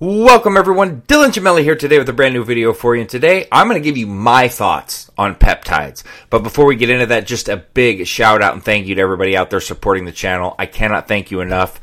Welcome everyone, Dylan Gemelli here today with a brand new video for you. And today I'm going to give you my thoughts on peptides. But before we get into that, just a big shout out and thank you to everybody out there supporting the channel. I cannot thank you enough.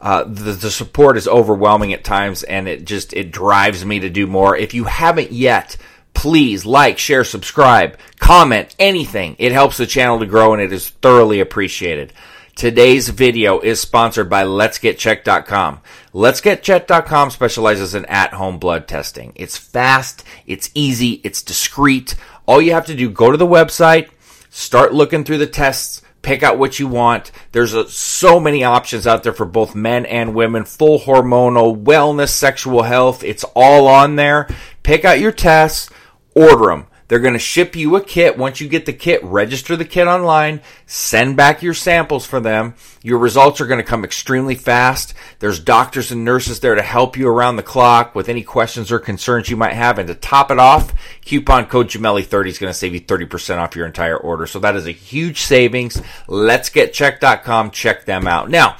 Uh, the, the support is overwhelming at times and it just, it drives me to do more. If you haven't yet, please like, share, subscribe, comment, anything. It helps the channel to grow and it is thoroughly appreciated. Today's video is sponsored by Let'sGetChecked.com. Let'sGetChecked.com specializes in at-home blood testing. It's fast, it's easy, it's discreet. All you have to do, go to the website, start looking through the tests, pick out what you want. There's a, so many options out there for both men and women, full hormonal, wellness, sexual health. It's all on there. Pick out your tests, order them. They're going to ship you a kit. Once you get the kit, register the kit online, send back your samples for them. Your results are going to come extremely fast. There's doctors and nurses there to help you around the clock with any questions or concerns you might have. And to top it off, coupon code Gemelli30 is going to save you 30% off your entire order. So that is a huge savings. Let's get checked.com. Check them out. Now,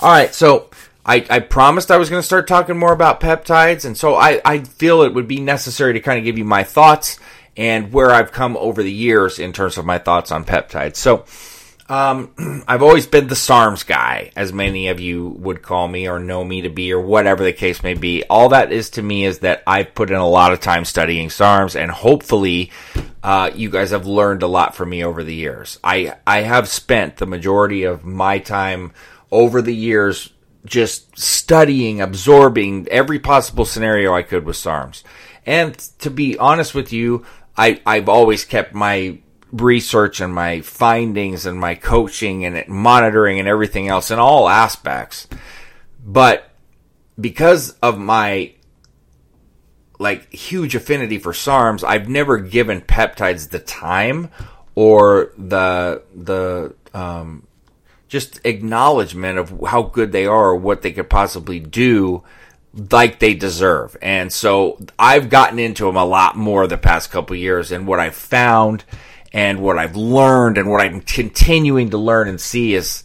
all right. So I, I, promised I was going to start talking more about peptides, and so I, I, feel it would be necessary to kind of give you my thoughts and where I've come over the years in terms of my thoughts on peptides. So, um, I've always been the SARMs guy, as many of you would call me or know me to be, or whatever the case may be. All that is to me is that I've put in a lot of time studying SARMs, and hopefully, uh, you guys have learned a lot from me over the years. I I have spent the majority of my time over the years just studying, absorbing every possible scenario I could with SARMs. And to be honest with you, I, I've always kept my research and my findings and my coaching and monitoring and everything else in all aspects. But because of my like huge affinity for SARMs, I've never given peptides the time or the the um, just acknowledgement of how good they are or what they could possibly do like they deserve. And so I've gotten into them a lot more the past couple years and what I've found and what I've learned and what I'm continuing to learn and see is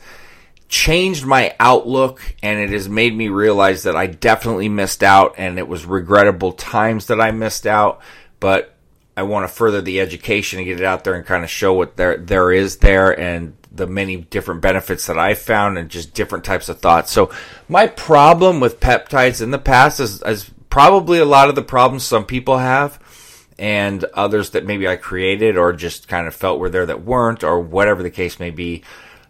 changed my outlook and it has made me realize that I definitely missed out and it was regrettable times that I missed out, but I want to further the education and get it out there and kind of show what there there is there and the many different benefits that I found and just different types of thoughts. So my problem with peptides in the past is, is probably a lot of the problems some people have and others that maybe I created or just kind of felt were there that weren't or whatever the case may be.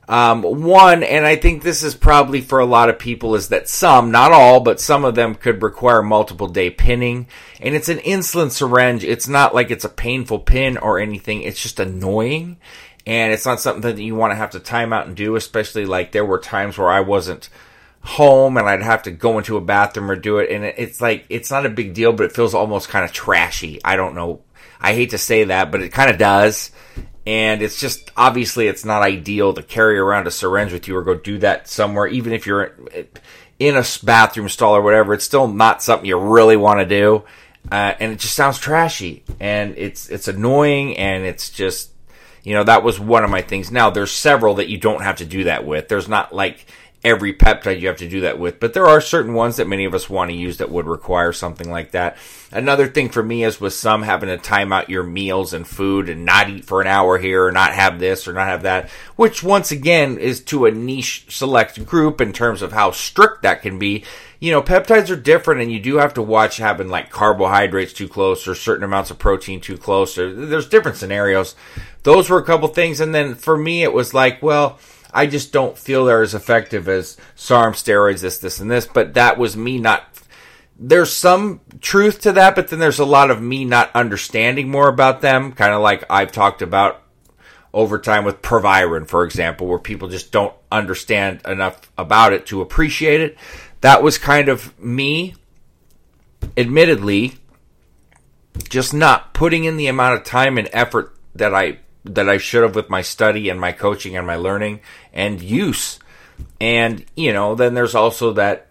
Um, one, and I think this is probably for a lot of people, is that some, not all, but some of them could require multiple day pinning. And it's an insulin syringe. It's not like it's a painful pin or anything. It's just annoying and it's not something that you want to have to time out and do, especially like there were times where I wasn't home and I'd have to go into a bathroom or do it. And it's like, it's not a big deal, but it feels almost kind of trashy. I don't know. I hate to say that, but it kind of does. And it's just, obviously, it's not ideal to carry around a syringe with you or go do that somewhere, even if you're in a bathroom stall or whatever. It's still not something you really want to do. Uh, and it just sounds trashy and it's, it's annoying and it's just, you know, that was one of my things. Now, there's several that you don't have to do that with. There's not like every peptide you have to do that with, but there are certain ones that many of us want to use that would require something like that. Another thing for me is with some having to time out your meals and food and not eat for an hour here or not have this or not have that, which once again is to a niche select group in terms of how strict that can be. You know, peptides are different and you do have to watch having like carbohydrates too close or certain amounts of protein too close or there's different scenarios those were a couple things. And then for me, it was like, well, I just don't feel they're as effective as SARM steroids, this, this, and this. But that was me not. There's some truth to that, but then there's a lot of me not understanding more about them. Kind of like I've talked about over time with Proviron, for example, where people just don't understand enough about it to appreciate it. That was kind of me, admittedly, just not putting in the amount of time and effort that I that I should have with my study and my coaching and my learning and use. And, you know, then there's also that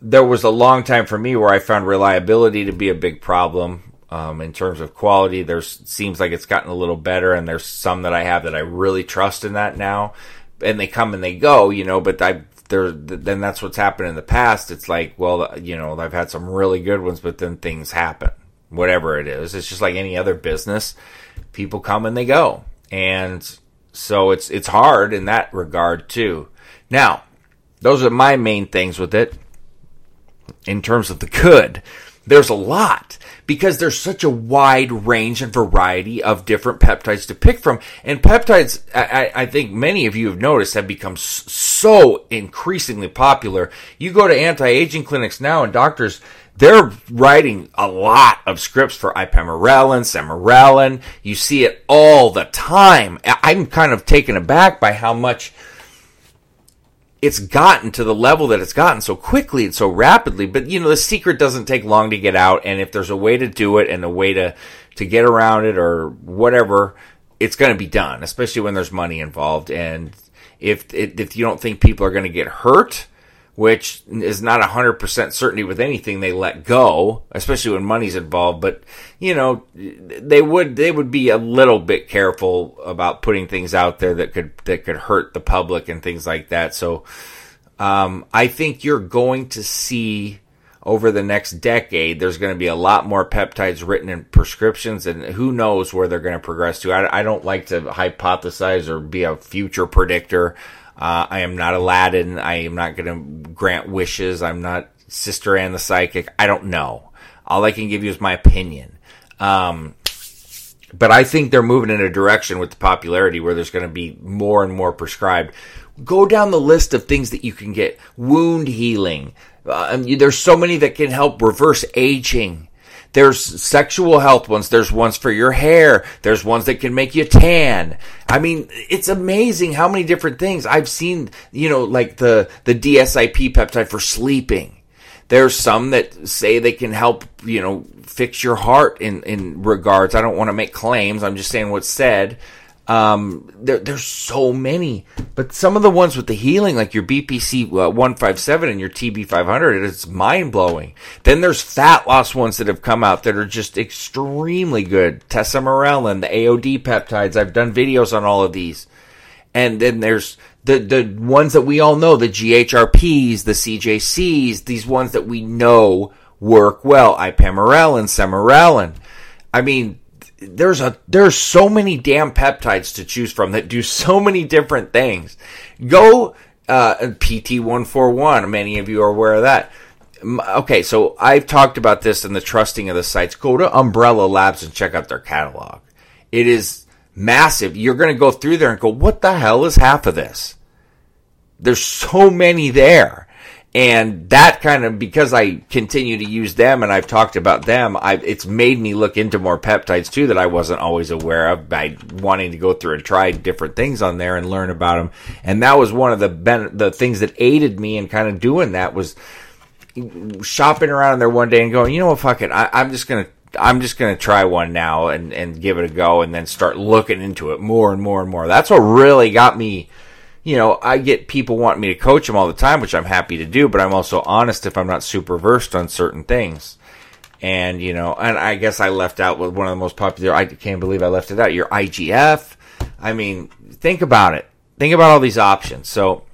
there was a long time for me where I found reliability to be a big problem. Um, in terms of quality, there's seems like it's gotten a little better, and there's some that I have that I really trust in that now, and they come and they go, you know. But I there, then that's what's happened in the past. It's like, well, you know, I've had some really good ones, but then things happen. Whatever it is, it's just like any other business. People come and they go, and so it's it's hard in that regard too. Now, those are my main things with it. In terms of the good, there's a lot because there's such a wide range and variety of different peptides to pick from. And peptides, I, I think many of you have noticed, have become so increasingly popular. You go to anti-aging clinics now and doctors, they're writing a lot of scripts for ipamorelin, sermorelin. You see it all the time. I'm kind of taken aback by how much it's gotten to the level that it's gotten so quickly and so rapidly. But you know, the secret doesn't take long to get out, and if there's a way to do it and a way to to get around it or whatever, it's going to be done. Especially when there's money involved, and if if you don't think people are going to get hurt, which is not a hundred percent certainty with anything they let go, especially when money's involved. But you know, they would they would be a little bit careful about putting things out there that could that could hurt the public and things like that. So, um, I think you're going to see over the next decade, there's going to be a lot more peptides written in prescriptions, and who knows where they're going to progress to. I, I don't like to hypothesize or be a future predictor. Uh, I am not Aladdin. I am not going to grant wishes. I'm not Sister Anne the Psychic. I don't know. All I can give you is my opinion. Um, but I think they're moving in a direction with the popularity where there's going to be more and more prescribed. Go down the list of things that you can get. Wound healing. Uh, there's so many that can help reverse aging. There's sexual health ones. There's ones for your hair. There's ones that can make you tan. I mean, it's amazing how many different things I've seen, you know, like the, the DSIP peptide for sleeping. There's some that say they can help, you know, fix your heart in, in regards. I don't want to make claims. I'm just saying what's said. Um, there, there's so many, but some of the ones with the healing, like your BPC uh, 157 and your TB 500, it's mind blowing. Then there's fat loss ones that have come out that are just extremely good. Tesamorelin, the AOD peptides. I've done videos on all of these. And then there's the, the ones that we all know, the GHRPs, the CJCs, these ones that we know work well. Ipamorelin, Sermorelin. I mean, there's a there's so many damn peptides to choose from that do so many different things. Go uh, PT141. Many of you are aware of that. Okay, so I've talked about this in the trusting of the sites. Go to Umbrella Labs and check out their catalog. It is massive. You're going to go through there and go, "What the hell is half of this?" There's so many there. And that kind of, because I continue to use them and I've talked about them, I've, it's made me look into more peptides too that I wasn't always aware of by wanting to go through and try different things on there and learn about them. And that was one of the, ben- the things that aided me in kind of doing that was shopping around there one day and going, you know what, fuck it. I, I'm just to I'm just going to try one now and, and give it a go and then start looking into it more and more and more. That's what really got me you know, I get people want me to coach them all the time, which I'm happy to do, but I'm also honest if I'm not super versed on certain things. And, you know, and I guess I left out with one of the most popular, I can't believe I left it out, your IGF. I mean, think about it. Think about all these options. So,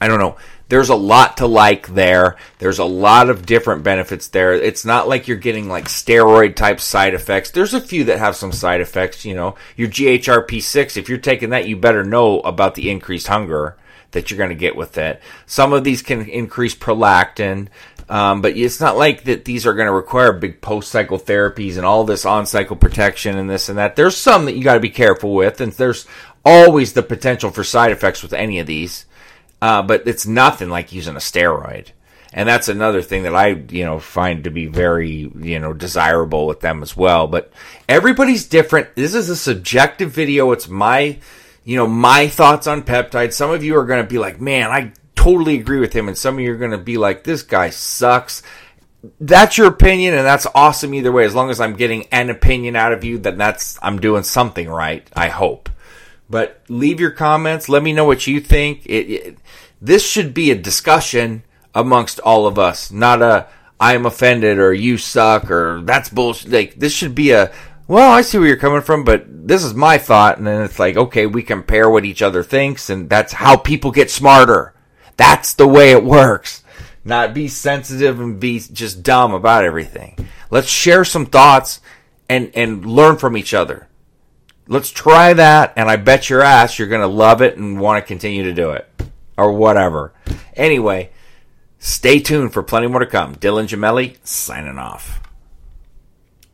I don't know. There's a lot to like there. There's a lot of different benefits there. It's not like you're getting like steroid type side effects. There's a few that have some side effects, you know. Your GHRP6, if you're taking that, you better know about the increased hunger that you're going to get with it. Some of these can increase prolactin, um, but it's not like that these are going to require big post cycle therapies and all this on cycle protection and this and that. There's some that you got to be careful with, and there's always the potential for side effects with any of these. Uh, but it's nothing like using a steroid. And that's another thing that I, you know, find to be very, you know, desirable with them as well. But everybody's different. This is a subjective video. It's my, you know, my thoughts on peptides. Some of you are going to be like, man, I totally agree with him. And some of you are going to be like, this guy sucks. That's your opinion, and that's awesome either way. As long as I'm getting an opinion out of you, then that's, I'm doing something right, I hope. But leave your comments. Let me know what you think. It, it, this should be a discussion amongst all of us, not a I am offended or you suck or that's bullshit. Like this should be a well, I see where you're coming from, but this is my thought, and then it's like okay, we compare what each other thinks, and that's how people get smarter. That's the way it works. Not be sensitive and be just dumb about everything. Let's share some thoughts and, and learn from each other. Let's try that, and I bet your ass you're going to love it and want to continue to do it. Or whatever. Anyway, stay tuned for plenty more to come. Dylan Gemelli, signing off.